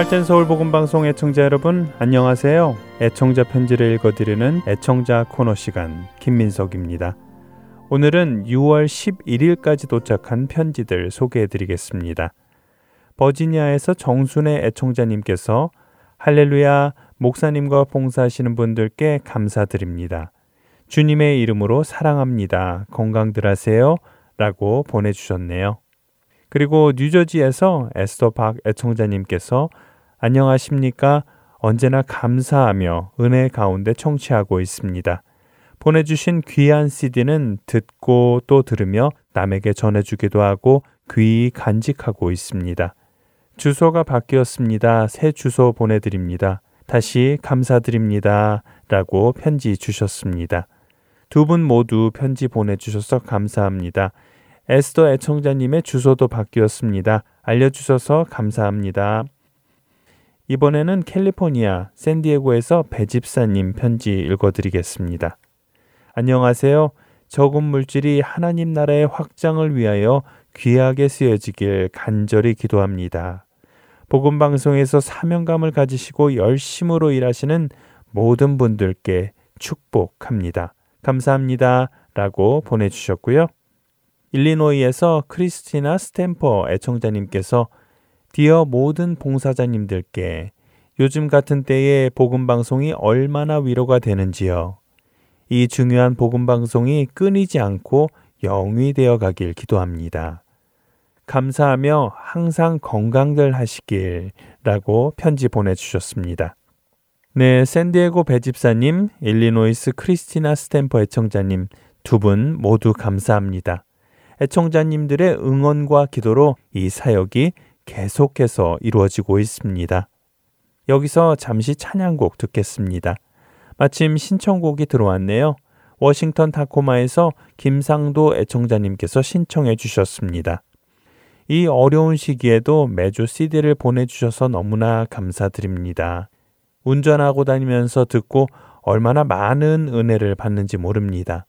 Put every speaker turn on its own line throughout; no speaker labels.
할텐 서울 복음 방송 애청자 여러분 안녕하세요. 애청자 편지를 읽어드리는 애청자 코너 시간 김민석입니다. 오늘은 6월 11일까지 도착한 편지들 소개해드리겠습니다. 버지니아에서 정순의 애청자님께서 할렐루야 목사님과 봉사하시는 분들께 감사드립니다. 주님의 이름으로 사랑합니다. 건강들 하세요. 라고 보내주셨네요. 그리고 뉴저지에서 에스더 박 애청자님께서 안녕하십니까? 언제나 감사하며 은혜 가운데 청취하고 있습니다. 보내주신 귀한 CD는 듣고 또 들으며 남에게 전해주기도 하고 귀히 간직하고 있습니다. 주소가 바뀌었습니다. 새 주소 보내드립니다. 다시 감사드립니다. 라고 편지 주셨습니다. 두 분 모두 편지 보내주셔서 감사합니다. 에스더 애청자님의 주소도 바뀌었습니다. 알려주셔서 감사합니다. 이번에는 캘리포니아 샌디에고에서 배집사님 편지 읽어드리겠습니다. 안녕하세요. 적은 물질이 하나님 나라의 확장을 위하여 귀하게 쓰여지길 간절히 기도합니다. 복음 방송에서 사명감을 가지시고 열심으로 일하시는 모든 분들께 축복합니다. 감사합니다. 라고 보내주셨고요. 일리노이에서 크리스티나 스탬퍼 애청자님께서 디어 모든 봉사자님들께 요즘 같은 때에 복음 방송이 얼마나 위로가 되는지요. 이 중요한 복음 방송이 끊이지 않고 영위 되어 가길 기도합니다. 감사하며 항상 건강들 하시길 라고 편지 보내 주셨습니다. 네, 샌디에고 배집사님, 일리노이스 크리스티나 스탬퍼 애청자님 두 분 모두 감사합니다. 애청자님들의 응원과 기도로 이 사역이 계속해서 이루어지고 있습니다. 여기서 잠시 찬양곡 듣겠습니다. 마침 신청곡이 들어왔네요. 워싱턴 타코마에서 김상도 애청자님께서 신청해 주셨습니다. 이 어려운 시기에도 매주 CD를 보내주셔서 너무나 감사드립니다. 운전하고 다니면서 듣고 얼마나 많은 은혜를 받는지 모릅니다.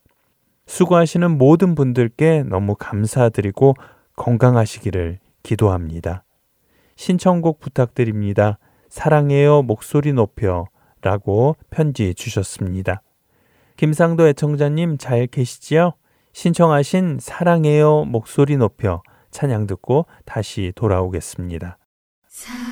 수고하시는 모든 분들께 너무 감사드리고 건강하시기를 기도합니다. 신청곡 부탁드립니다. 사랑해요 목소리 높여 라고 편지 주셨습니다. 김상도 애청자님 잘 계시지요? 신청하신 사랑해요 목소리 높여 찬양 듣고 다시 돌아오겠습니다.
사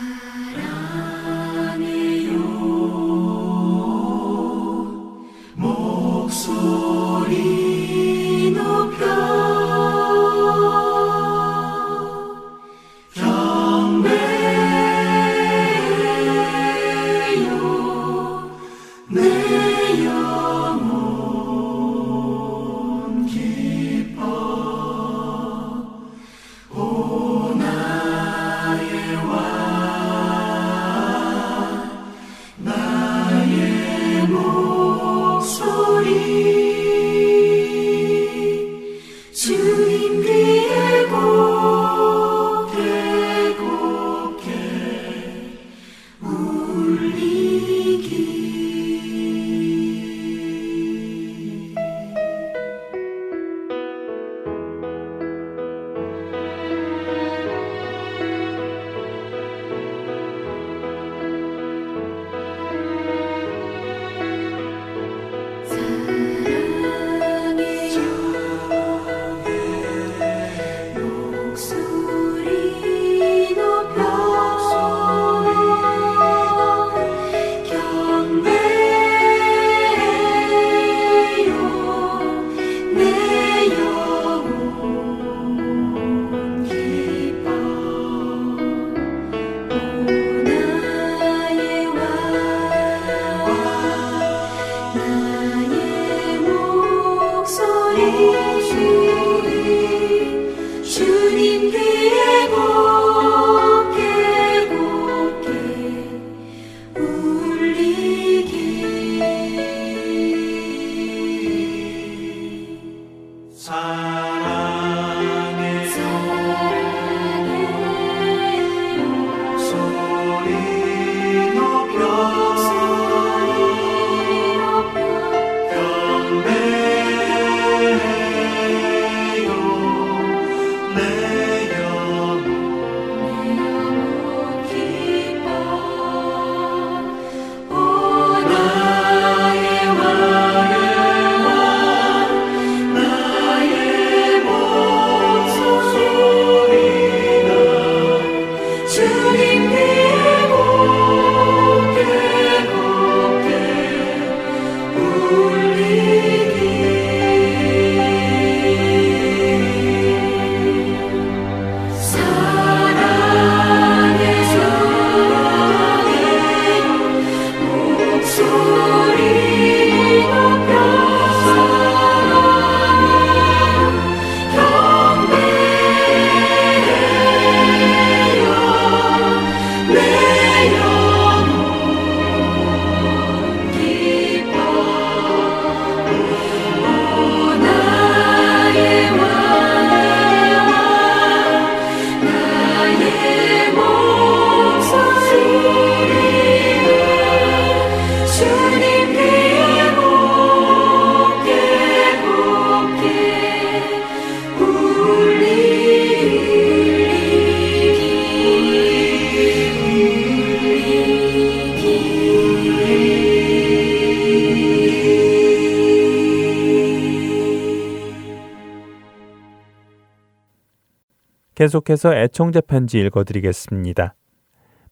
계속해서 애청자 편지 읽어드리겠습니다.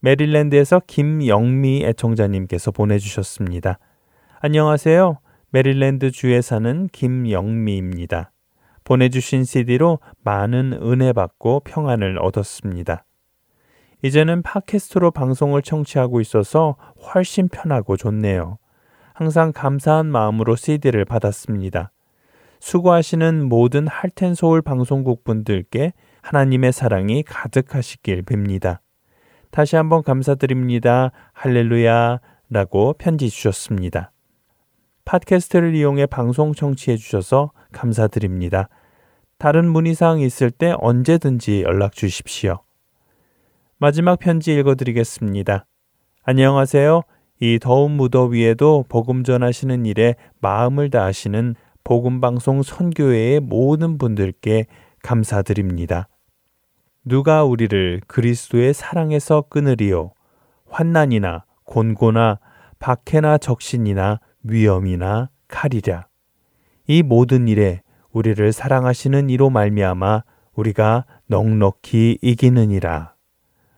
메릴랜드에서 김영미 애청자님께서 보내주셨습니다. 안녕하세요. 메릴랜드 주에 사는 김영미입니다. 보내주신 CD로 많은 은혜 받고 평안을 얻었습니다. 이제는 팟캐스트로 방송을 청취하고 있어서 훨씬 편하고 좋네요. 항상 감사한 마음으로 CD를 받았습니다. 수고하시는 모든 할텐 서울 방송국 분들께 하나님의 사랑이 가득하시길 빕니다. 다시 한번 감사드립니다. 할렐루야. 라고 편지 주셨습니다. 팟캐스트를 이용해 방송 청취해 주셔서 감사드립니다. 다른 문의사항 있을 때 언제든지 연락 주십시오. 마지막 편지 읽어드리겠습니다. 안녕하세요. 이 더운 무더위에도 복음 전하시는 일에 마음을 다하시는 복음방송 선교회의 모든 분들께 감사드립니다. 누가 우리를 그리스도의 사랑에서 끊으리요? 환난이나 곤고나 박해나 적신이나 위험이나 칼이랴. 이 모든 일에 우리를 사랑하시는 이로 말미암아 우리가 넉넉히 이기느니라.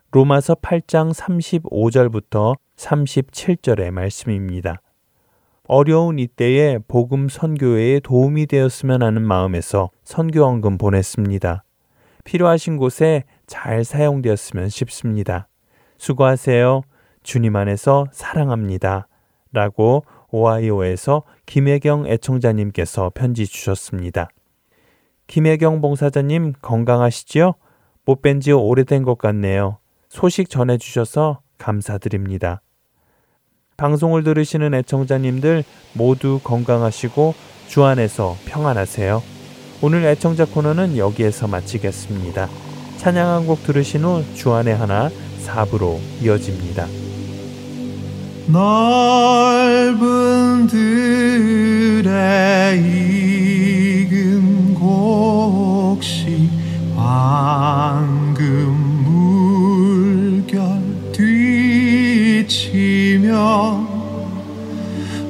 로마서 8장 35절부터 37절의 말씀입니다. 어려운 이때에 복음 선교회에 도움이 되었으면 하는 마음에서 선교원금 보냈습니다. 필요하신 곳에 잘 사용되었으면 싶습니다. 수고하세요. 주님 안에서 사랑합니다. 라고 오하이오에서 김혜경 애청자님께서 편지 주셨습니다. 김혜경 봉사자님 건강하시지요? 못 뵌 지 오래된 것 같네요. 소식 전해주셔서 감사드립니다. 방송을 들으시는 애청자님들 모두 건강하시고 주 안에서 평안하세요. 오늘 애청자 코너는 여기에서 마치겠습니다. 찬양 한 곡 들으신 후 주안의 하나 4부로 이어집니다.
넓은 들에 익은 곡식 황금 물결 뒤치며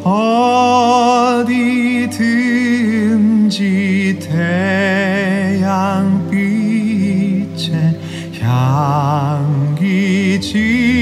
어디든지 태양빛에 향기 진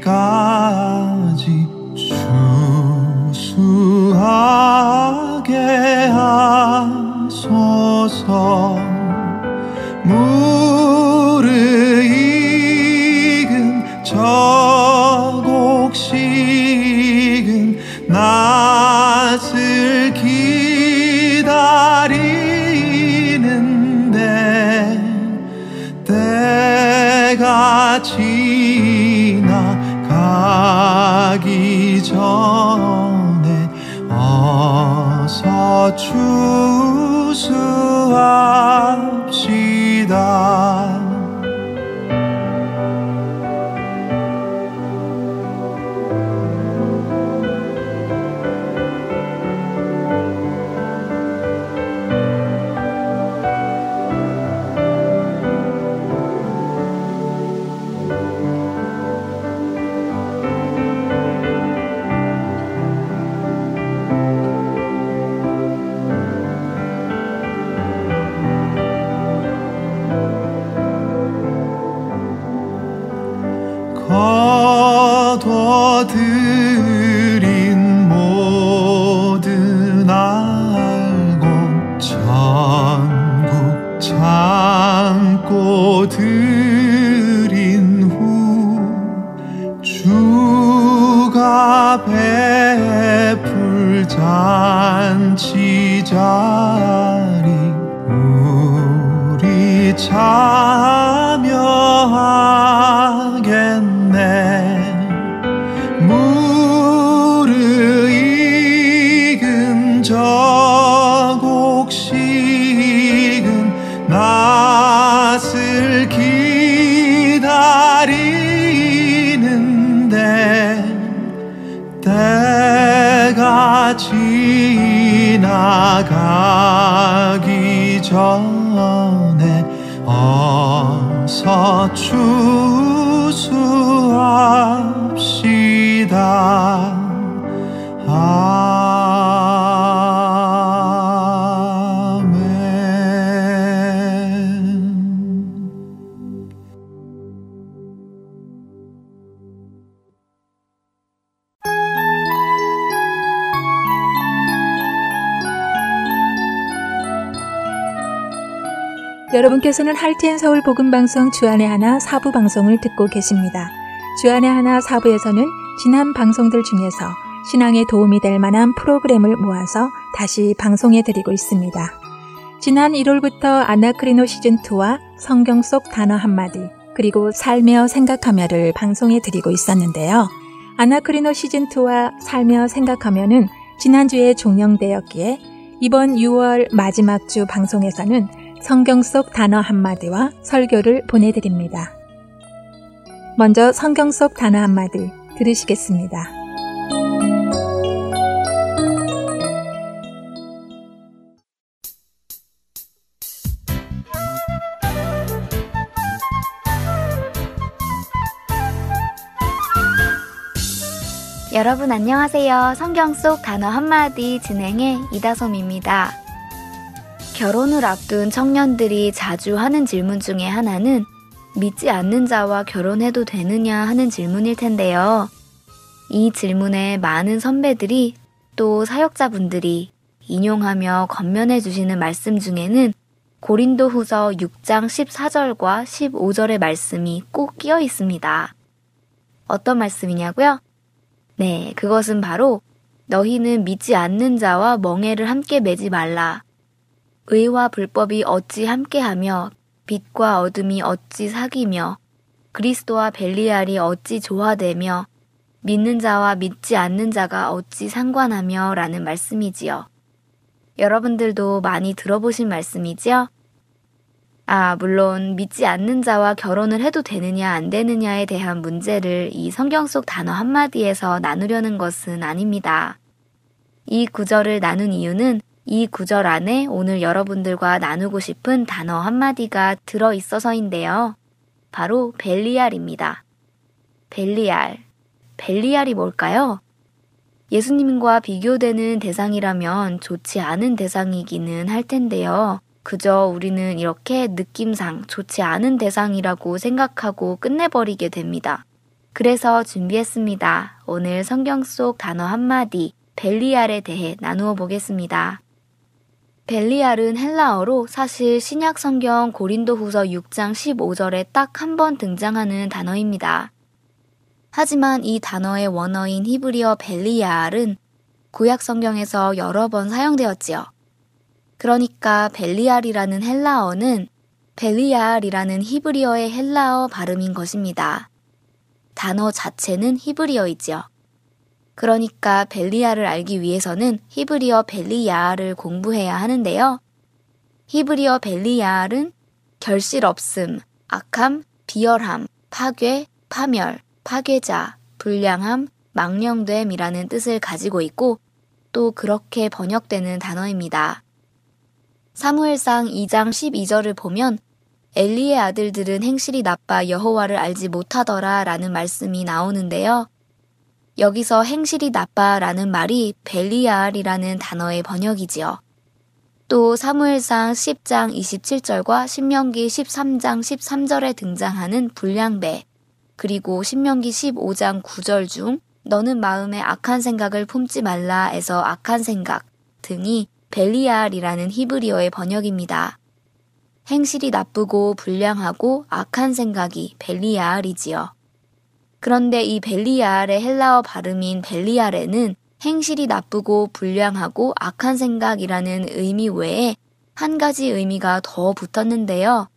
되 전에 어서 추
여러분께서는 할티엔 서울 복음 방송 주안의 하나 사부 방송을 듣고 계십니다. 주안의 하나 사부에서는 지난 방송들 중에서 신앙에 도움이 될 만한 프로그램을 모아서 다시 방송해 드리고 있습니다. 지난 1월부터 아나크리노 시즌 2와 성경 속 단어 한마디 그리고 살며 생각하며를 방송해 드리고 있었는데요. 아나크리노 시즌 2와 살며 생각하며는 지난주에 종영되었기에 이번 6월 마지막 주 방송에서는 성경 속 단어 한마디와 설교를 보내드립니다. 먼저 성경 속 단어 한마디 들으시겠습니다.
여러분 안녕하세요. 성경 속 단어 한마디 진행의 이다솜입니다. 결혼을 앞둔 청년들이 자주 하는 질문 중에 하나는 믿지 않는 자와 결혼해도 되느냐 하는 질문일 텐데요. 이 질문에 많은 선배들이 또 사역자분들이 인용하며 건면해 주시는 말씀 중에는 고린도 후서 6장 14절과 15절의 말씀이 꼭 끼어 있습니다. 어떤 말씀이냐고요? 네, 그것은 바로 너희는 믿지 않는 자와 멍해를 함께 매지 말라. 의와 불법이 어찌 함께하며 빛과 어둠이 어찌 사귀며 그리스도와 벨리알이 어찌 조화되며 믿는 자와 믿지 않는 자가 어찌 상관하며 라는 말씀이지요. 여러분들도 많이 들어보신 말씀이지요? 아, 물론 믿지 않는 자와 결혼을 해도 되느냐 안 되느냐에 대한 문제를 이 성경 속 단어 한마디에서 나누려는 것은 아닙니다. 이 구절을 나눈 이유는 이 구절 안에 오늘 여러분들과 나누고 싶은 단어 한마디가 들어 있어서인데요. 바로 벨리알입니다. 벨리알. 벨리알이 뭘까요? 예수님과 비교되는 대상이라면 좋지 않은 대상이기는 할 텐데요. 그저 우리는 이렇게 느낌상 좋지 않은 대상이라고 생각하고 끝내버리게 됩니다. 그래서 준비했습니다. 오늘 성경 속 단어 한마디, 벨리알에 대해 나누어 보겠습니다. 벨리알은 헬라어로 사실 신약 성경 고린도 후서 6장 15절에 딱 한 번 등장하는 단어입니다. 하지만 이 단어의 원어인 히브리어 벨리알은 구약 성경에서 여러 번 사용되었지요. 그러니까 벨리알이라는 헬라어는 벨리알이라는 히브리어의 헬라어 발음인 것입니다. 단어 자체는 히브리어이지요. 그러니까 벨리야를 알기 위해서는 히브리어 벨리야를 공부해야 하는데요. 히브리어 벨리야는 결실 없음, 악함, 비열함, 파괴, 파멸, 파괴자, 불량함, 망령됨이라는 뜻을 가지고 있고 또 그렇게 번역되는 단어입니다. 사무엘상 2장 12절을 보면 엘리의 아들들은 행실이 나빠 여호와를 알지 못하더라 라는 말씀이 나오는데요. 여기서 행실이 나빠 라는 말이 벨리알이라는 단어의 번역이지요. 또 사무엘상 10장 27절과 신명기 13장 13절에 등장하는 불량배, 그리고 신명기 15장 9절 중 너는 마음에 악한 생각을 품지 말라에서 악한 생각 등이 벨리알이라는 히브리어의 번역입니다. 행실이 나쁘고 불량하고 악한 생각이 벨리알이지요. 그런데 이 벨리알의 헬라어 발음인 벨리알에는 행실이 나쁘고 불량하고 악한 생각이라는 의미 외에 한 가지 의미가 더 붙었는데요.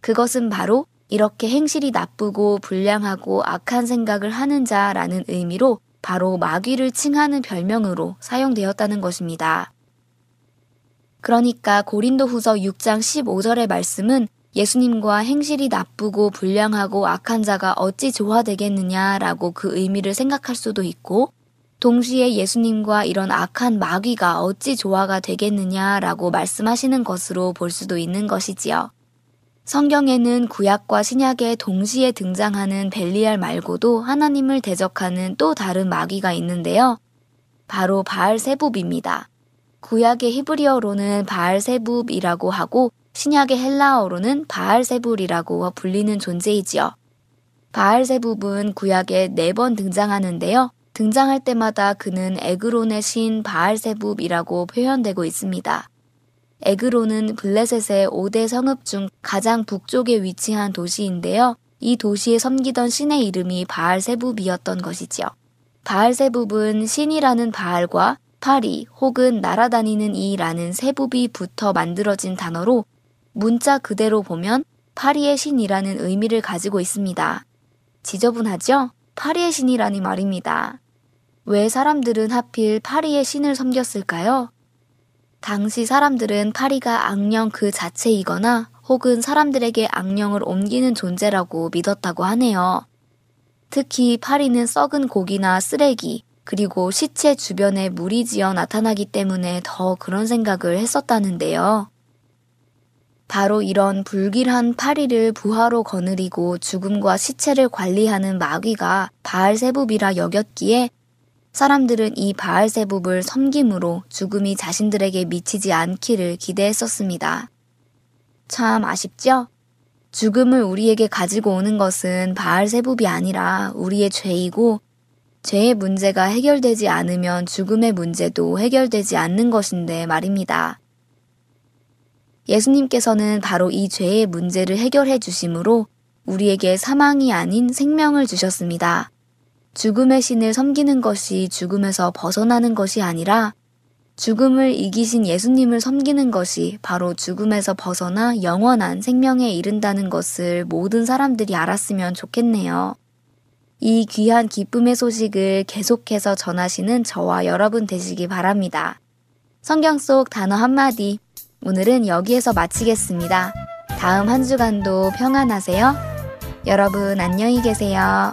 그것은 바로 이렇게 행실이 나쁘고 불량하고 악한 생각을 하는 자라는 의미로 바로 마귀를 칭하는 별명으로 사용되었다는 것입니다. 그러니까 고린도 후서 6장 15절의 말씀은 예수님과 행실이 나쁘고 불량하고 악한 자가 어찌 조화되겠느냐라고 그 의미를 생각할 수도 있고 동시에 예수님과 이런 악한 마귀가 어찌 조화가 되겠느냐라고 말씀하시는 것으로 볼 수도 있는 것이지요. 성경에는 구약과 신약에 동시에 등장하는 벨리알 말고도 하나님을 대적하는 또 다른 마귀가 있는데요. 바로 바알 세붑입니다. 구약의 히브리어로는 바알 세붑이라고 하고 신약의 헬라어로는 바알세불이라고 불리는 존재이지요. 바알세붑은 구약에 네 번 등장하는데요. 등장할 때마다 그는 에그론의 신 바알세붑이라고 표현되고 있습니다. 에그론은 블레셋의 5대 성읍 중 가장 북쪽에 위치한 도시인데요. 이 도시에 섬기던 신의 이름이 바알세붑이었던 것이지요. 바알세붑은 신이라는 바알과 파리 혹은 날아다니는 이라는 세부비 붙어 만들어진 단어로 문자 그대로 보면 파리의 신이라는 의미를 가지고 있습니다. 지저분하죠? 파리의 신이라니 말입니다. 왜 사람들은 하필 파리의 신을 섬겼을까요? 당시 사람들은 파리가 악령 그 자체이거나 혹은 사람들에게 악령을 옮기는 존재라고 믿었다고 하네요. 특히 파리는 썩은 고기나 쓰레기, 그리고 시체 주변에 물이 지어 나타나기 때문에 더 그런 생각을 했었다는데요. 바로 이런 불길한 파리를 부하로 거느리고 죽음과 시체를 관리하는 마귀가 바알세붑이라 여겼기에 사람들은 이 바알세붑을 섬김으로 죽음이 자신들에게 미치지 않기를 기대했었습니다. 참 아쉽죠? 죽음을 우리에게 가지고 오는 것은 바알세붑이 아니라 우리의 죄이고 죄의 문제가 해결되지 않으면 죽음의 문제도 해결되지 않는 것인데 말입니다. 예수님께서는 바로 이 죄의 문제를 해결해 주심으로 우리에게 사망이 아닌 생명을 주셨습니다. 죽음의 신을 섬기는 것이 죽음에서 벗어나는 것이 아니라 죽음을 이기신 예수님을 섬기는 것이 바로 죽음에서 벗어나 영원한 생명에 이른다는 것을 모든 사람들이 알았으면 좋겠네요. 이 귀한 기쁨의 소식을 계속해서 전하시는 저와 여러분 되시기 바랍니다. 성경 속 단어 한마디, 오늘은 여기에서 마치겠습니다. 다음 한 주간도 평안하세요. 여러분 안녕히 계세요.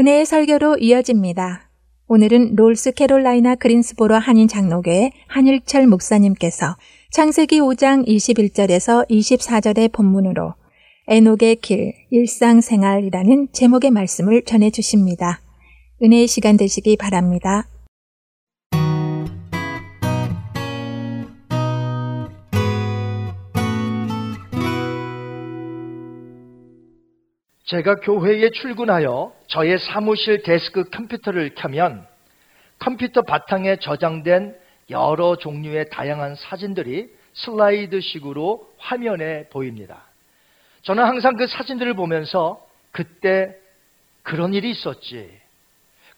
은혜의 설교로 이어집니다. 오늘은 롤스캐롤라이나 그린스보로 한인 장로교회 한일철 목사님께서 창세기 5장 21절에서 24절의 본문으로 에녹의 길, 일상생활이라는 제목의 말씀을 전해 주십니다. 은혜의 시간 되시기 바랍니다.
제가 교회에 출근하여 저의 사무실 데스크 컴퓨터를 켜면 컴퓨터 바탕에 저장된 여러 종류의 다양한 사진들이 슬라이드식으로 화면에 보입니다. 저는 항상 그 사진들을 보면서 그때 그런 일이 있었지.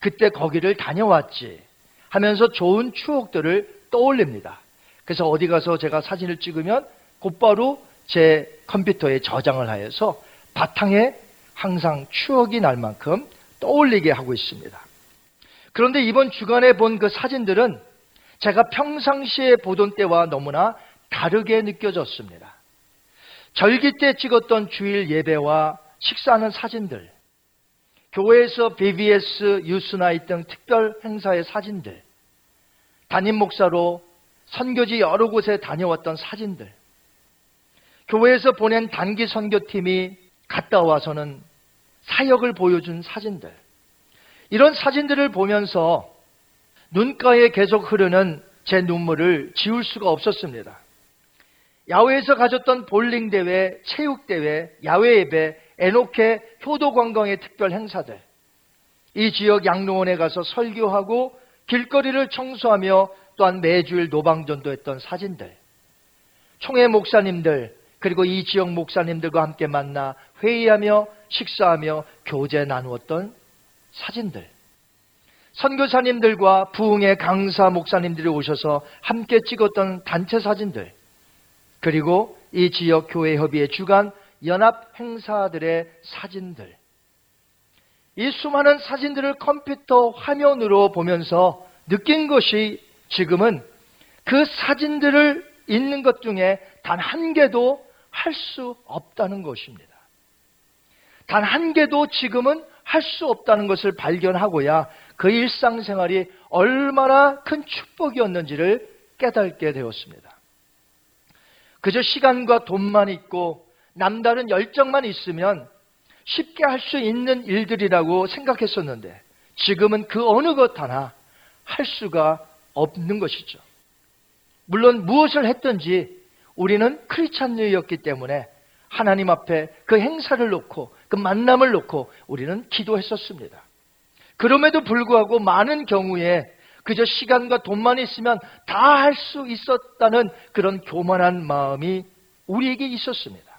그때 거기를 다녀왔지. 하면서 좋은 추억들을 떠올립니다. 그래서 어디 가서 제가 사진을 찍으면 곧바로 제 컴퓨터에 저장을 하여서 바탕에 항상 추억이 날 만큼 떠올리게 하고 있습니다. 그런데 이번 주간에 본 그 사진들은 제가 평상시에 보던 때와 너무나 다르게 느껴졌습니다. 절기 때 찍었던 주일 예배와 식사하는 사진들, 교회에서 BBS, 유스나잇 등 특별 행사의 사진들, 담임 목사로 선교지 여러 곳에 다녀왔던 사진들, 교회에서 보낸 단기 선교팀이 갔다 와서는 사역을 보여준 사진들. 이런 사진들을 보면서 눈가에 계속 흐르는 제 눈물을 지울 수가 없었습니다. 야외에서 가졌던 볼링 대회, 체육 대회, 야외 예배, 에노케 효도 관광의 특별 행사들. 이 지역 양로원에 가서 설교하고 길거리를 청소하며 또한 매주일 노방전도 했던 사진들. 총회 목사님들, 그리고 이 지역 목사님들과 함께 만나 회의하며 식사하며 교제 나누었던 사진들. 선교사님들과 부흥의 강사 목사님들이 오셔서 함께 찍었던 단체 사진들. 그리고 이 지역 교회 협의회 주간 연합 행사들의 사진들. 이 수많은 사진들을 컴퓨터 화면으로 보면서 느낀 것이 지금은 그 사진들을 있는 것 중에 단 한 개도 할 수 없다는 것입니다. 단 한 개도 지금은 할 수 없다는 것을 발견하고야 그 일상생활이 얼마나 큰 축복이었는지를 깨닫게 되었습니다. 그저 시간과 돈만 있고 남다른 열정만 있으면 쉽게 할 수 있는 일들이라고 생각했었는데 지금은 그 어느 것 하나 할 수가 없는 것이죠. 물론 무엇을 했든지 우리는 크리스찬이었기 때문에 하나님 앞에 그 행사를 놓고 그 만남을 놓고 우리는 기도했었습니다. 그럼에도 불구하고 많은 경우에 그저 시간과 돈만 있으면 다 할 수 있었다는 그런 교만한 마음이 우리에게 있었습니다.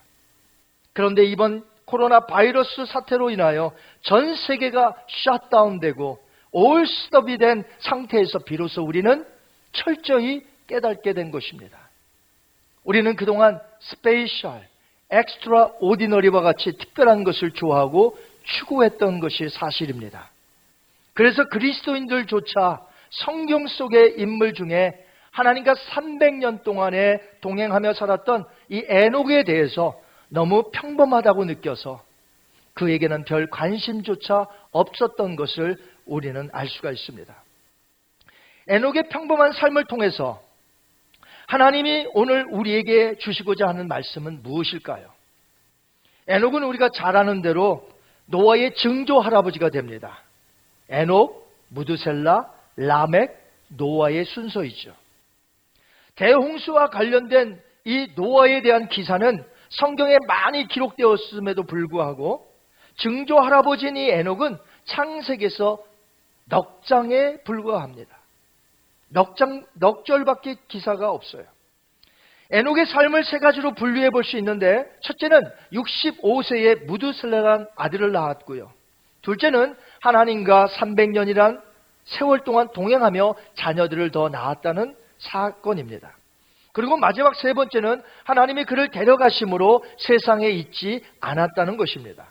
그런데 이번 코로나 바이러스 사태로 인하여 전 세계가 셧다운되고 올스톱이 된 상태에서 비로소 우리는 철저히 깨닫게 된 것입니다. 우리는 그동안 special, extraordinary와 같이 특별한 것을 좋아하고 추구했던 것이 사실입니다. 그래서 그리스도인들조차 성경 속의 인물 중에 하나님과 300년 동안에 동행하며 살았던 이 에녹에 대해서 너무 평범하다고 느껴서 그에게는 별 관심조차 없었던 것을 우리는 알 수가 있습니다. 에녹의 평범한 삶을 통해서 하나님이 오늘 우리에게 주시고자 하는 말씀은 무엇일까요? 에녹은 우리가 잘 아는 대로 노아의 증조 할아버지가 됩니다. 에녹, 무드셀라, 라멕, 노아의 순서이죠. 대홍수와 관련된 이 노아에 대한 기사는 성경에 많이 기록되었음에도 불구하고 증조 할아버지인 이 에녹은 창세기에서 넉 장에 불과합니다. 넉 장, 넉 절밖에 기사가 없어요. 에녹의 삶을 세 가지로 분류해 볼 수 있는데 첫째는 65세에 무드슬레란 아들을 낳았고요. 둘째는 하나님과 300년이란 세월 동안 동행하며 자녀들을 더 낳았다는 사건입니다. 그리고 마지막 세 번째는 하나님이 그를 데려가심으로 세상에 있지 않았다는 것입니다.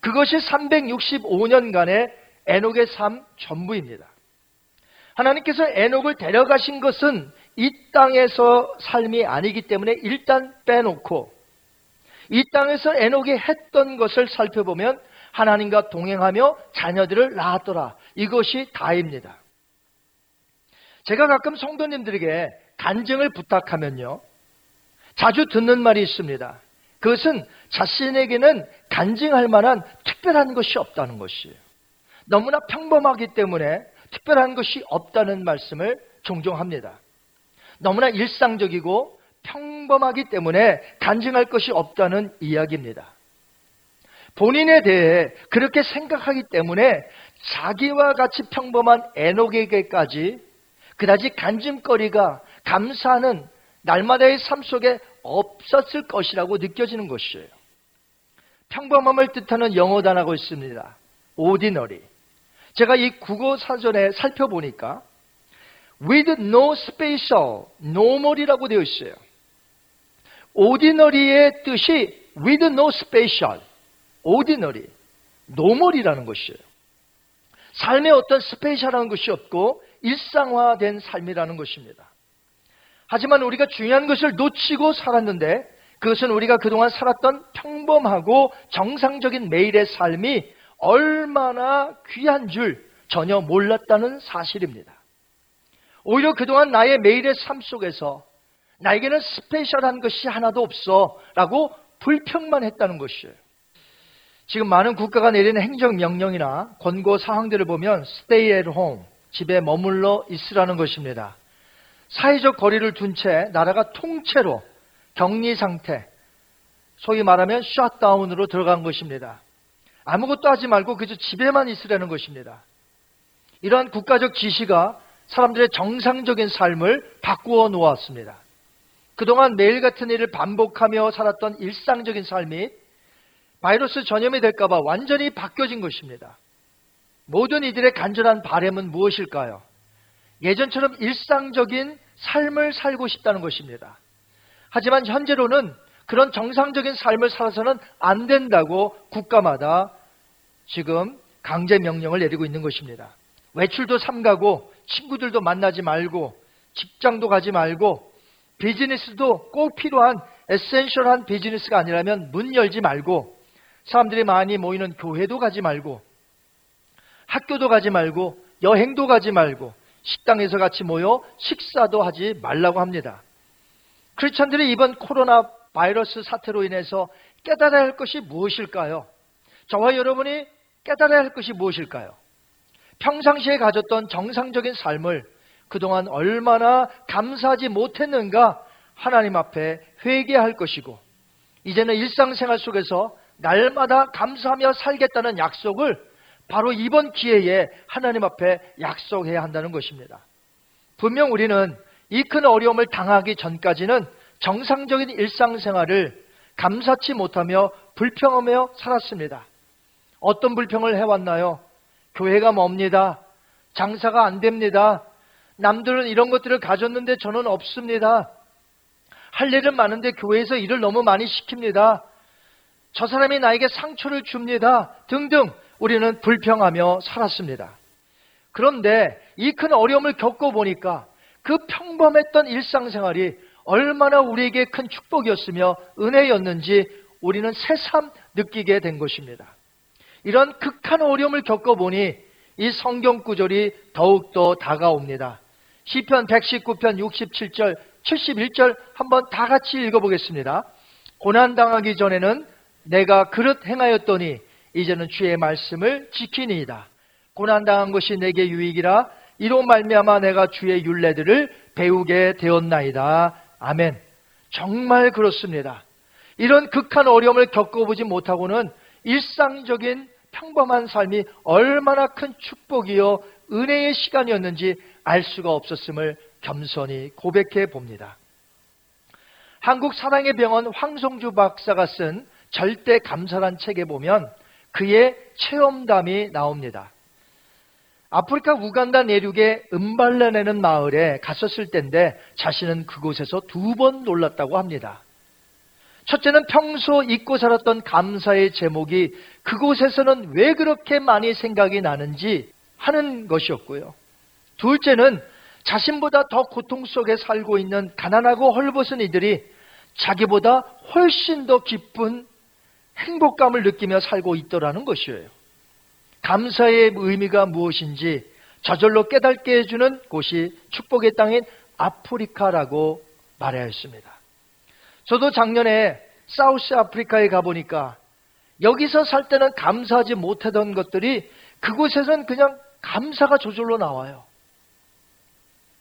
그것이 365년간의 에녹의 삶 전부입니다. 하나님께서 에녹을 데려가신 것은 이 땅에서 삶이 아니기 때문에 일단 빼놓고 이 땅에서 에녹이 했던 것을 살펴보면 하나님과 동행하며 자녀들을 낳았더라. 이것이 다입니다. 제가 가끔 성도님들에게 간증을 부탁하면요. 자주 듣는 말이 있습니다. 그것은 자신에게는 간증할 만한 특별한 것이 없다는 것이에요. 너무나 평범하기 때문에 특별한 것이 없다는 말씀을 종종 합니다. 너무나 일상적이고 평범하기 때문에 간증할 것이 없다는 이야기입니다. 본인에 대해 그렇게 생각하기 때문에 자기와 같이 평범한 에녹에게까지 그다지 간증거리가 감사하는 날마다의 삶 속에 없었을 것이라고 느껴지는 것이에요. 평범함을 뜻하는 영어 단어가 있습니다. ordinary. 제가 이 국어 사전에 살펴보니까 with no special, normal이라고 되어 있어요. ordinary의 뜻이 with no special, ordinary, normal이라는 것이에요. 삶에 어떤 스페셜한 것이 없고 일상화된 삶이라는 것입니다. 하지만 우리가 중요한 것을 놓치고 살았는데 그것은 우리가 그동안 살았던 평범하고 정상적인 매일의 삶이 얼마나 귀한 줄 전혀 몰랐다는 사실입니다. 오히려 그동안 나의 매일의 삶 속에서 나에게는 스페셜한 것이 하나도 없어 라고 불평만 했다는 것이에요. 지금 많은 국가가 내리는 행정명령이나 권고 사항들을 보면 stay at home, 집에 머물러 있으라는 것입니다. 사회적 거리를 둔 채 나라가 통째로 격리 상태, 소위 말하면 셧다운으로 들어간 것입니다. 아무것도 하지 말고 그저 집에만 있으라는 것입니다. 이러한 국가적 지시가 사람들의 정상적인 삶을 바꾸어 놓았습니다. 그동안 매일 같은 일을 반복하며 살았던 일상적인 삶이 바이러스 전염이 될까봐 완전히 바뀌어진 것입니다. 모든 이들의 간절한 바램은 무엇일까요? 예전처럼 일상적인 삶을 살고 싶다는 것입니다. 하지만 현재로는 그런 정상적인 삶을 살아서는 안 된다고 국가마다 지금 강제 명령을 내리고 있는 것입니다. 외출도 삼가고 친구들도 만나지 말고 직장도 가지 말고 비즈니스도 꼭 필요한 에센셜한 비즈니스가 아니라면 문 열지 말고 사람들이 많이 모이는 교회도 가지 말고 학교도 가지 말고 여행도 가지 말고 식당에서 같이 모여 식사도 하지 말라고 합니다. 크리스천들이 이번 코로나 바이러스 사태로 인해서 깨달아야 할 것이 무엇일까요? 저와 여러분이 깨달아야 할 것이 무엇일까요? 평상시에 가졌던 정상적인 삶을 그동안 얼마나 감사하지 못했는가 하나님 앞에 회개할 것이고 이제는 일상생활 속에서 날마다 감사하며 살겠다는 약속을 바로 이번 기회에 하나님 앞에 약속해야 한다는 것입니다. 분명 우리는 이 큰 어려움을 당하기 전까지는 정상적인 일상생활을 감사치 못하며 불평하며 살았습니다. 어떤 불평을 해왔나요? 교회가 멉니다. 장사가 안 됩니다. 남들은 이런 것들을 가졌는데 저는 없습니다. 할 일은 많은데 교회에서 일을 너무 많이 시킵니다. 저 사람이 나에게 상처를 줍니다. 등등 우리는 불평하며 살았습니다. 그런데 이 큰 어려움을 겪어보니까 그 평범했던 일상생활이 얼마나 우리에게 큰 축복이었으며 은혜였는지 우리는 새삼 느끼게 된 것입니다. 이런 극한 어려움을 겪어보니 이 성경 구절이 더욱더 다가옵니다. 시편 119편 67절, 71절 한번 다 같이 읽어보겠습니다. 고난 당하기 전에는 내가 그릇 행하였더니 이제는 주의 말씀을 지키니이다. 고난 당한 것이 내게 유익이라 이로 말미암아 내가 주의 윤례들을 배우게 되었나이다. 아멘. 정말 그렇습니다. 이런 극한 어려움을 겪어보지 못하고는 일상적인 평범한 삶이 얼마나 큰 축복이요 은혜의 시간이었는지 알 수가 없었음을 겸손히 고백해 봅니다. 한국 사랑의 병원 황성주 박사가 쓴 절대 감사란 책에 보면 그의 체험담이 나옵니다. 아프리카 우간다 내륙의 음발레내는 마을에 갔었을 때인데 자신은 그곳에서 두 번 놀랐다고 합니다. 첫째는 평소 잊고 살았던 감사의 제목이 그곳에서는 왜 그렇게 많이 생각이 나는지 하는 것이었고요. 둘째는 자신보다 더 고통 속에 살고 있는 가난하고 헐벗은 이들이 자기보다 훨씬 더 기쁜 행복감을 느끼며 살고 있더라는 것이에요. 감사의 의미가 무엇인지 저절로 깨닫게 해주는 곳이 축복의 땅인 아프리카라고 말해야 했습니다. 저도 작년에 사우스 아프리카에 가보니까 여기서 살 때는 감사하지 못하던 것들이 그곳에선 그냥 감사가 저절로 나와요.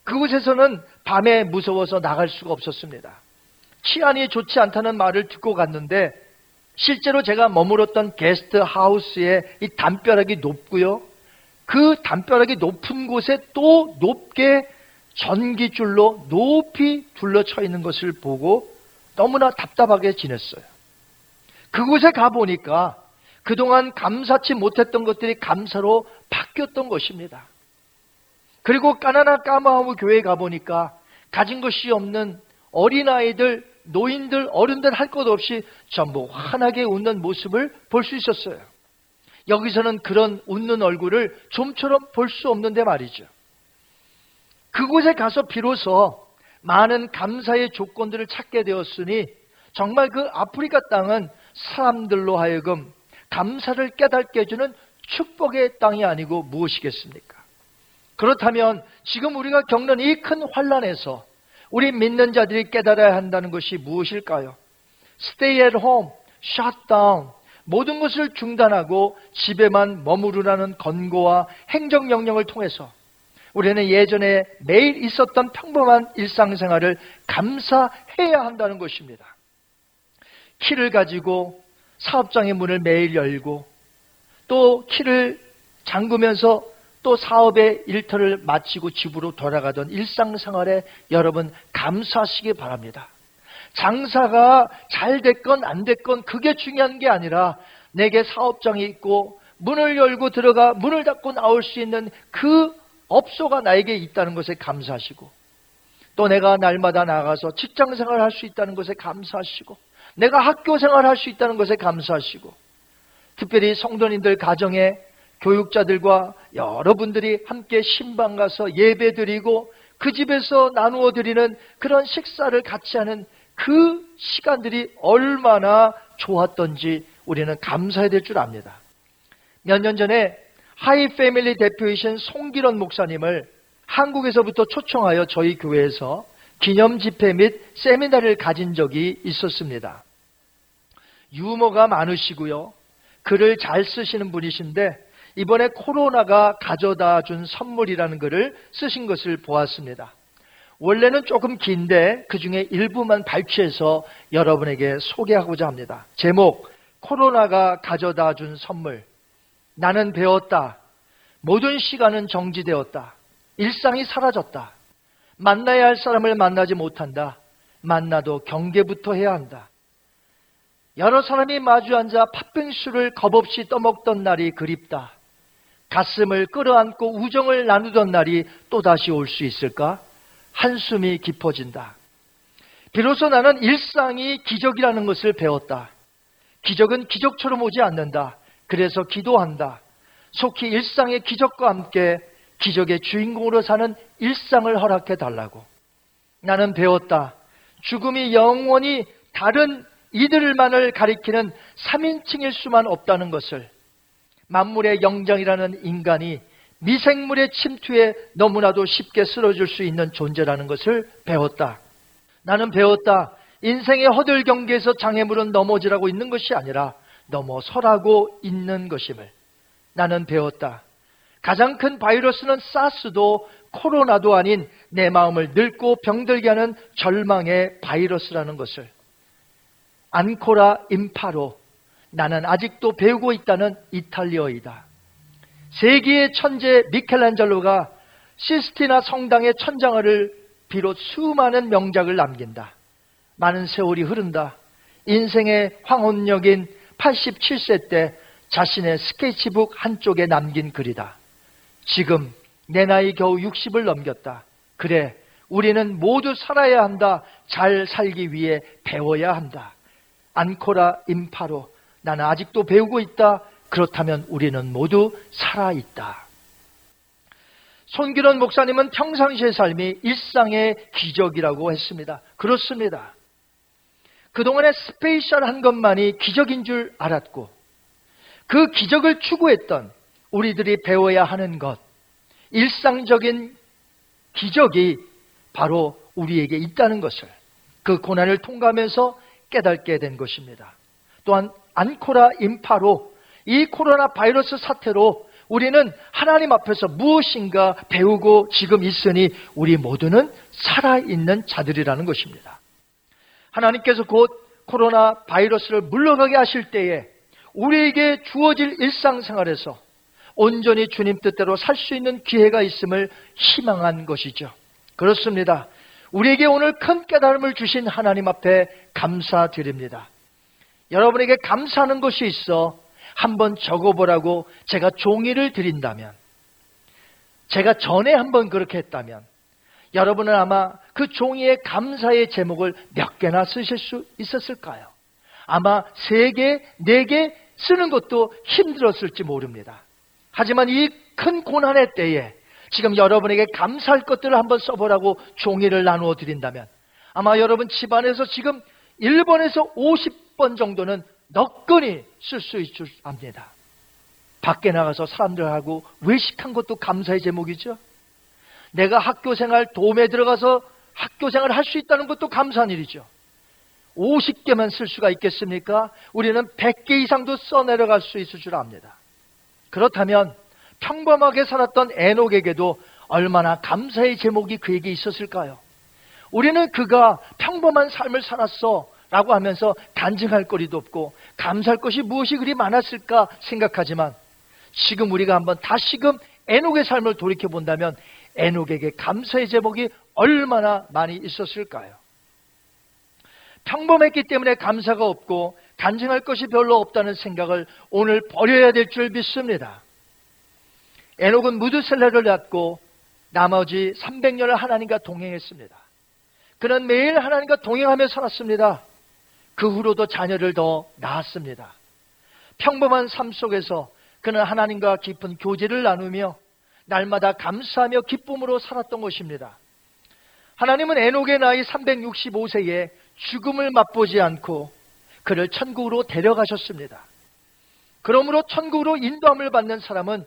그곳에서는 밤에 무서워서 나갈 수가 없었습니다. 치안이 좋지 않다는 말을 듣고 갔는데 실제로 제가 머물었던 게스트 하우스의 이 담벼락이 높고요. 그 담벼락이 높은 곳에 또 높게 전기줄로 높이 둘러쳐 있는 것을 보고 너무나 답답하게 지냈어요. 그곳에 가보니까 그동안 감사치 못했던 것들이 감사로 바뀌었던 것입니다. 그리고 까나나 까마하무 교회에 가보니까 가진 것이 없는 어린아이들, 노인들, 어른들 할 것 없이 전부 환하게 웃는 모습을 볼 수 있었어요. 여기서는 그런 웃는 얼굴을 좀처럼 볼 수 없는데 말이죠. 그곳에 가서 비로소 많은 감사의 조건들을 찾게 되었으니 정말 그 아프리카 땅은 사람들로 하여금 감사를 깨닫게 해주는 축복의 땅이 아니고 무엇이겠습니까? 그렇다면 지금 우리가 겪는 이 큰 환란에서 우리 믿는 자들이 깨달아야 한다는 것이 무엇일까요? Stay at home, shut down. 모든 것을 중단하고 집에만 머무르라는 권고와 행정 명령을 통해서 우리는 예전에 매일 있었던 평범한 일상생활을 감사해야 한다는 것입니다. 키를 가지고 사업장의 문을 매일 열고 또 키를 잠그면서 또 사업의 일터를 마치고 집으로 돌아가던 일상생활에 여러분 감사하시기 바랍니다. 장사가 잘 됐건 안 됐건 그게 중요한 게 아니라 내게 사업장이 있고 문을 열고 들어가 문을 닫고 나올 수 있는 그 업소가 나에게 있다는 것에 감사하시고 또 내가 날마다 나가서 직장 생활을 할 수 있다는 것에 감사하시고 내가 학교 생활을 할수 있다는 것에 감사하시고 특별히 성도님들 가정에 교육자들과 여러분들이 함께 신방 가서 예배 드리고 그 집에서 나누어 드리는 그런 식사를 같이 하는 그 시간들이 얼마나 좋았던지 우리는 감사해야 될 줄 압니다. 몇 년 전에 하이 패밀리 대표이신 송기론 목사님을 한국에서부터 초청하여 저희 교회에서 기념 집회 및 세미나를 가진 적이 있었습니다. 유머가 많으시고요. 글을 잘 쓰시는 분이신데 이번에 코로나가 가져다 준 선물이라는 글을 쓰신 것을 보았습니다. 원래는 조금 긴데 그 중에 일부만 발췌해서 여러분에게 소개하고자 합니다. 제목, 코로나가 가져다 준 선물. 나는 배웠다. 모든 시간은 정지되었다. 일상이 사라졌다. 만나야 할 사람을 만나지 못한다. 만나도 경계부터 해야 한다. 여러 사람이 마주 앉아 팥빙수를 겁없이 떠먹던 날이 그립다. 가슴을 끌어안고 우정을 나누던 날이 또다시 올 수 있을까? 한숨이 깊어진다. 비로소 나는 일상이 기적이라는 것을 배웠다. 기적은 기적처럼 오지 않는다. 그래서 기도한다. 속히 일상의 기적과 함께 기적의 주인공으로 사는 일상을 허락해 달라고. 나는 배웠다. 죽음이 영원히 다른 이들만을 가리키는 3인칭일 수만 없다는 것을 만물의 영장이라는 인간이 미생물의 침투에 너무나도 쉽게 쓰러질 수 있는 존재라는 것을 배웠다. 나는 배웠다. 인생의 허들 경계에서 장애물은 넘어지라고 있는 것이 아니라 넘어서라고 있는 것임을 나는 배웠다. 가장 큰 바이러스는 사스도 코로나도 아닌 내 마음을 늙고 병들게 하는 절망의 바이러스라는 것을 안코라 임파로 나는 아직도 배우고 있다는 이탈리어이다. 세계의 천재 미켈란젤로가 시스티나 성당의 천장을 비롯 수많은 명작을 남긴다. 많은 세월이 흐른다. 인생의 황혼역인 87세 때 자신의 스케치북 한쪽에 남긴 글이다. 지금 내 나이 겨우 60을 넘겼다. 그래, 우리는 모두 살아야 한다. 잘 살기 위해 배워야 한다. 안코라 임파로 나는 아직도 배우고 있다. 그렇다면 우리는 모두 살아있다. 손기론 목사님은 평상시의 삶이 일상의 기적이라고 했습니다. 그렇습니다. 그동안에 스페이셜한 것만이 기적인 줄 알았고 그 기적을 추구했던 우리들이 배워야 하는 것, 일상적인 기적이 바로 우리에게 있다는 것을 그 고난을 통과하면서 깨닫게 된 것입니다. 또한 안코라 인파로 이 코로나 바이러스 사태로 우리는 하나님 앞에서 무엇인가 배우고 지금 있으니 우리 모두는 살아있는 자들이라는 것입니다. 하나님께서 곧 코로나 바이러스를 물러가게 하실 때에 우리에게 주어질 일상생활에서 온전히 주님 뜻대로 살 수 있는 기회가 있음을 희망한 것이죠. 그렇습니다. 우리에게 오늘 큰 깨달음을 주신 하나님 앞에 감사드립니다. 여러분에게 감사하는 것이 있어 한번 적어보라고 제가 종이를 드린다면, 제가 전에 한번 그렇게 했다면, 여러분은 아마 그 종이에 감사의 제목을 몇 개나 쓰실 수 있었을까요? 아마 세 개, 네 개 쓰는 것도 힘들었을지 모릅니다. 하지만 이 큰 고난의 때에 지금 여러분에게 감사할 것들을 한번 써보라고 종이를 나누어 드린다면 아마 여러분 집안에서 지금 1번에서 50번 정도는 너끈히 쓸 수 있을 줄 압니다. 밖에 나가서 사람들하고 외식한 것도 감사의 제목이죠. 내가 학교 생활 도움에 들어가서 학교 생활 할 수 있다는 것도 감사한 일이죠. 50개만 쓸 수가 있겠습니까? 우리는 100개 이상도 써내려갈 수 있을 줄 압니다. 그렇다면 평범하게 살았던 에녹에게도 얼마나 감사의 제목이 그에게 있었을까요? 우리는 그가 평범한 삶을 살았어 라고 하면서 간증할 거리도 없고 감사할 것이 무엇이 그리 많았을까 생각하지만 지금 우리가 한번 다시금 에녹의 삶을 돌이켜 본다면 에녹에게 감사의 제목이 얼마나 많이 있었을까요? 평범했기 때문에 감사가 없고 간증할 것이 별로 없다는 생각을 오늘 버려야 될 줄 믿습니다. 에녹은 무드셀레를 낳고 나머지 300년을 하나님과 동행했습니다. 그는 매일 하나님과 동행하며 살았습니다. 그 후로도 자녀를 더 낳았습니다. 평범한 삶 속에서 그는 하나님과 깊은 교제를 나누며 날마다 감사하며 기쁨으로 살았던 것입니다. 하나님은 에녹의 나이 365세에 죽음을 맛보지 않고 그를 천국으로 데려가셨습니다. 그러므로 천국으로 인도함을 받는 사람은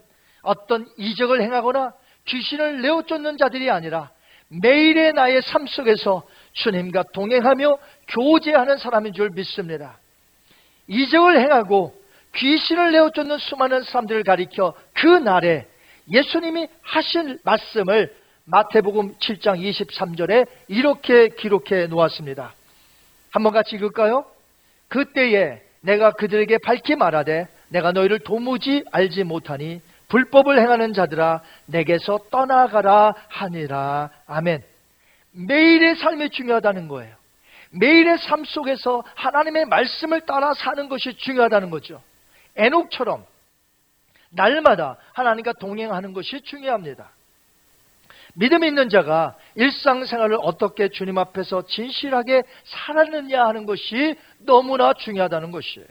어떤 이적을 행하거나 귀신을 내어 쫓는 자들이 아니라 매일의 나의 삶 속에서 주님과 동행하며 교제하는 사람인 줄 믿습니다. 이적을 행하고 귀신을 내어 쫓는 수많은 사람들을 가리켜 그 날에 예수님이 하신 말씀을 마태복음 7장 23절에 이렇게 기록해 놓았습니다. 한번 같이 읽을까요? 그때에 내가 그들에게 밝히 말하되 내가 너희를 도무지 알지 못하니 불법을 행하는 자들아 내게서 떠나가라 하니라. 아멘. 매일의 삶이 중요하다는 거예요. 매일의 삶 속에서 하나님의 말씀을 따라 사는 것이 중요하다는 거죠. 에녹처럼 날마다 하나님과 동행하는 것이 중요합니다. 믿음 있는 자가 일상생활을 어떻게 주님 앞에서 진실하게 살았느냐 하는 것이 너무나 중요하다는 것이에요.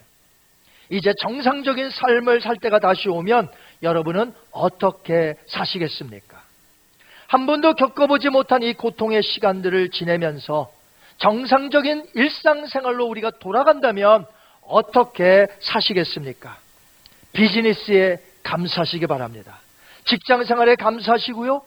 이제 정상적인 삶을 살 때가 다시 오면 여러분은 어떻게 사시겠습니까? 한 번도 겪어보지 못한 이 고통의 시간들을 지내면서 정상적인 일상생활로 우리가 돌아간다면 어떻게 사시겠습니까? 비즈니스에 감사하시기 바랍니다. 직장 생활에 감사하시고요.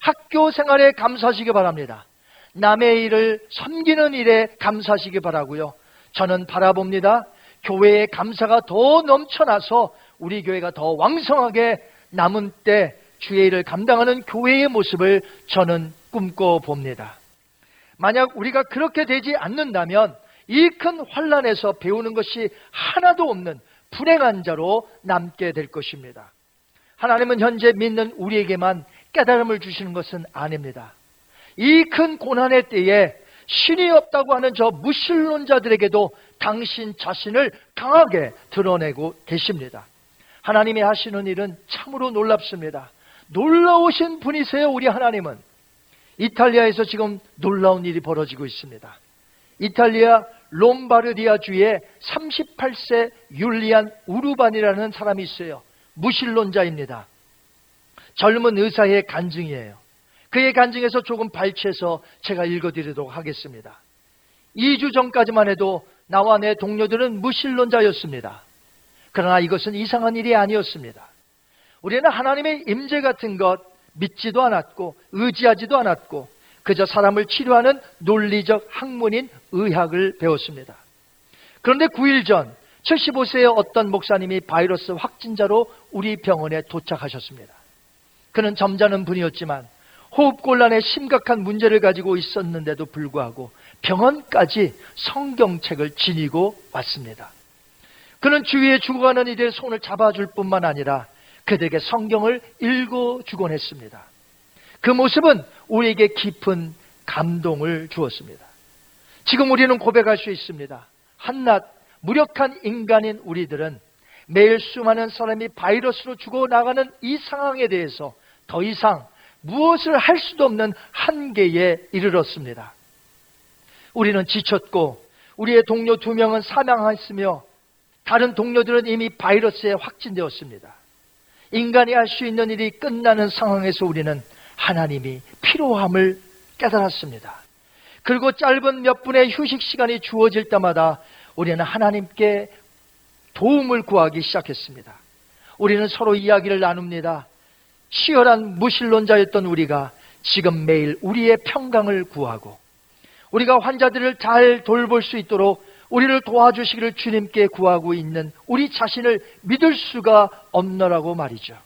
학교 생활에 감사하시기 바랍니다. 남의 일을 섬기는 일에 감사하시기 바라고요. 저는 바라봅니다. 교회의 감사가 더 넘쳐나서 우리 교회가 더 왕성하게 남은 때 주의 일을 감당하는 교회의 모습을 저는 꿈꿔 봅니다. 만약 우리가 그렇게 되지 않는다면 이 큰 환란에서 배우는 것이 하나도 없는 불행한 자로 남게 될 것입니다. 하나님은 현재 믿는 우리에게만 깨달음을 주시는 것은 아닙니다. 이 큰 고난의 때에 신이 없다고 하는 저 무신론자들에게도 당신 자신을 강하게 드러내고 계십니다. 하나님이 하시는 일은 참으로 놀랍습니다. 놀라우신 분이세요, 우리 하나님은. 이탈리아에서 지금 놀라운 일이 벌어지고 있습니다. 이탈리아 롬바르디아 주에 38세 율리안 우르반이라는 사람이 있어요. 무신론자입니다. 젊은 의사의 간증이에요. 그의 간증에서 조금 발췌해서 제가 읽어드리도록 하겠습니다. 2주 전까지만 해도 나와 내 동료들은 무신론자였습니다. 그러나 이것은 이상한 일이 아니었습니다. 우리는 하나님의 임재 같은 것 믿지도 않았고 의지하지도 않았고 그저 사람을 치료하는 논리적 학문인 의학을 배웠습니다. 그런데 9일 전 75세의 어떤 목사님이 바이러스 확진자로 우리 병원에 도착하셨습니다. 그는 점잖은 분이었지만 호흡곤란에 심각한 문제를 가지고 있었는데도 불구하고 병원까지 성경책을 지니고 왔습니다. 그는 주위에 죽어가는 이들의 손을 잡아줄 뿐만 아니라 그들에게 성경을 읽어주곤 했습니다. 그 모습은 우리에게 깊은 감동을 주었습니다. 지금 우리는 고백할 수 있습니다. 한낱 무력한 인간인 우리들은 매일 수많은 사람이 바이러스로 죽어나가는 이 상황에 대해서 더 이상 무엇을 할 수도 없는 한계에 이르렀습니다. 우리는 지쳤고 우리의 동료 두 명은 사망했으며 다른 동료들은 이미 바이러스에 확진되었습니다. 인간이 할 수 있는 일이 끝나는 상황에서 우리는 하나님이 필요함을 깨달았습니다. 그리고 짧은 몇 분의 휴식 시간이 주어질 때마다 우리는 하나님께 도움을 구하기 시작했습니다. 우리는 서로 이야기를 나눕니다. 치열한 무신론자였던 우리가 지금 매일 우리의 평강을 구하고 우리가 환자들을 잘 돌볼 수 있도록 우리를 도와주시기를 주님께 구하고 있는 우리 자신을 믿을 수가 없노라고 말이죠.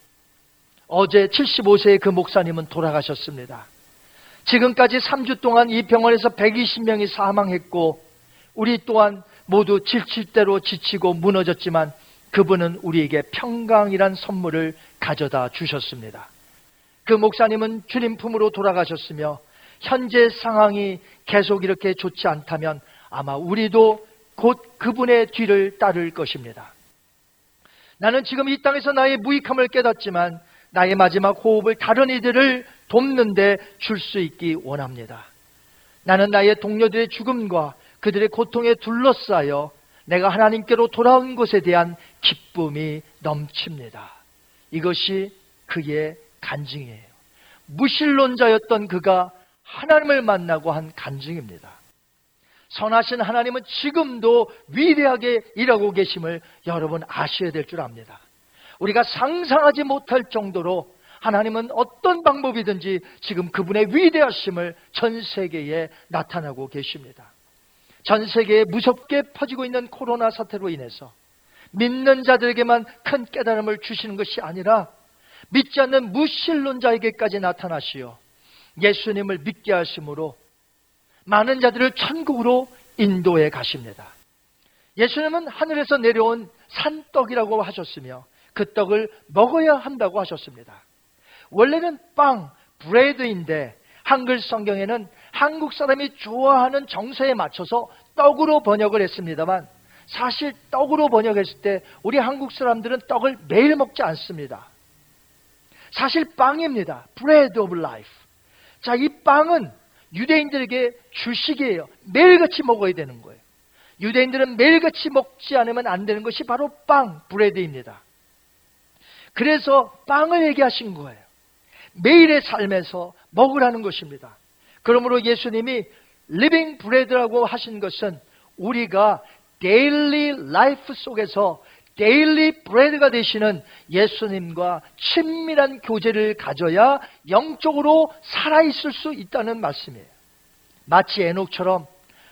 어제 75세의 그 목사님은 돌아가셨습니다. 지금까지 3주 동안 이 병원에서 120명이 사망했고 우리 또한 모두 질칠대로 지치고 무너졌지만 그분은 우리에게 평강이란 선물을 가져다 주셨습니다. 그 목사님은 주님 품으로 돌아가셨으며 현재 상황이 계속 이렇게 좋지 않다면 아마 우리도 곧 그분의 뒤를 따를 것입니다. 나는 지금 이 땅에서 나의 무익함을 깨닫지만 나의 마지막 호흡을 다른 이들을 돕는데 줄 수 있기 원합니다. 나는 나의 동료들의 죽음과 그들의 고통에 둘러싸여 내가 하나님께로 돌아온 것에 대한 기쁨이 넘칩니다. 이것이 그의 간증이에요. 무신론자였던 그가 하나님을 만나고 한 간증입니다. 선하신 하나님은 지금도 위대하게 일하고 계심을 여러분 아셔야 될 줄 압니다. 우리가 상상하지 못할 정도로 하나님은 어떤 방법이든지 지금 그분의 위대하심을 전 세계에 나타나고 계십니다. 전 세계에 무섭게 퍼지고 있는 코로나 사태로 인해서 믿는 자들에게만 큰 깨달음을 주시는 것이 아니라 믿지 않는 무신론자에게까지 나타나시어 예수님을 믿게 하심으로 많은 자들을 천국으로 인도해 가십니다. 예수님은 하늘에서 내려온 산떡이라고 하셨으며 그 떡을 먹어야 한다고 하셨습니다. 원래는 빵, 브레드인데 한글 성경에는 한국 사람이 좋아하는 정서에 맞춰서 떡으로 번역을 했습니다만 사실 떡으로 번역했을 때 우리 한국 사람들은 떡을 매일 먹지 않습니다. 사실 빵입니다. Bread of life. 자, 이 빵은 유대인들에게 주식이에요. 매일같이 먹어야 되는 거예요. 유대인들은 매일같이 먹지 않으면 안 되는 것이 바로 빵, bread입니다. 그래서 빵을 얘기하신 거예요. 매일의 삶에서 먹으라는 것입니다. 그러므로 예수님이 living bread라고 하신 것은 우리가 daily life 속에서 daily bread가 되시는 예수님과 친밀한 교제를 가져야 영적으로 살아있을 수 있다는 말씀이에요. 마치 에녹처럼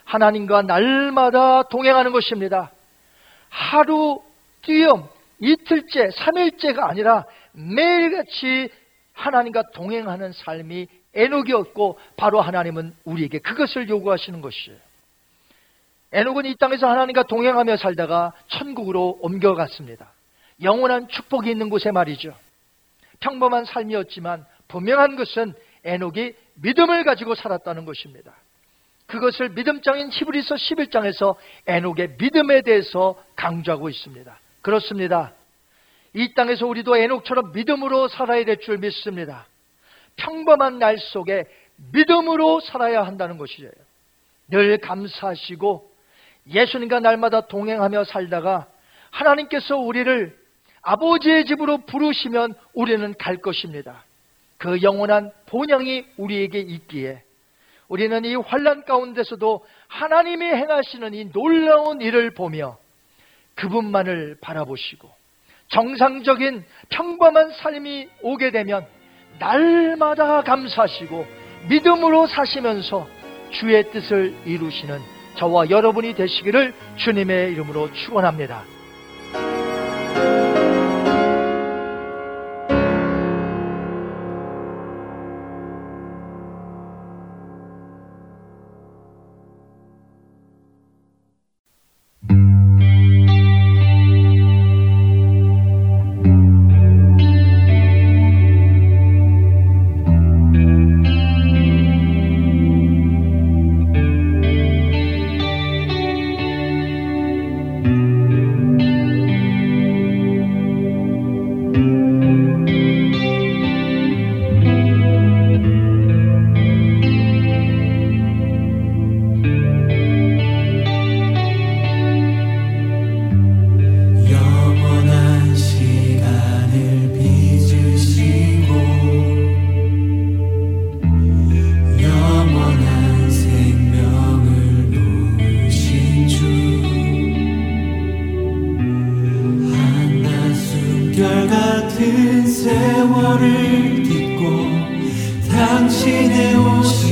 하나님과 날마다 동행하는 것입니다. 하루, 띄엄, 이틀째, 삼일째가 아니라 매일같이 하나님과 동행하는 삶이 에녹이었고 바로 하나님은 우리에게 그것을 요구하시는 것이에요. 에녹은 이 땅에서 하나님과 동행하며 살다가 천국으로 옮겨갔습니다. 영원한 축복이 있는 곳에 말이죠. 평범한 삶이었지만 분명한 것은 에녹이 믿음을 가지고 살았다는 것입니다. 그것을 믿음장인 히브리서 11장에서 에녹의 믿음에 대해서 강조하고 있습니다. 그렇습니다. 이 땅에서 우리도 에녹처럼 믿음으로 살아야 될 줄 믿습니다. 평범한 날 속에 믿음으로 살아야 한다는 것이에요. 늘 감사하시고 예수님과 날마다 동행하며 살다가 하나님께서 우리를 아버지의 집으로 부르시면 우리는 갈 것입니다. 그 영원한 본향이 우리에게 있기에 우리는 이 환란 가운데서도 하나님이 행하시는 이 놀라운 일을 보며 그분만을 바라보시고 정상적인 평범한 삶이 오게 되면 날마다 감사하시고 믿음으로 사시면서 주의 뜻을 이루시는 저와 여러분이 되시기를 주님의 이름으로 축원합니다.
세월을 딛고 당신의 오심을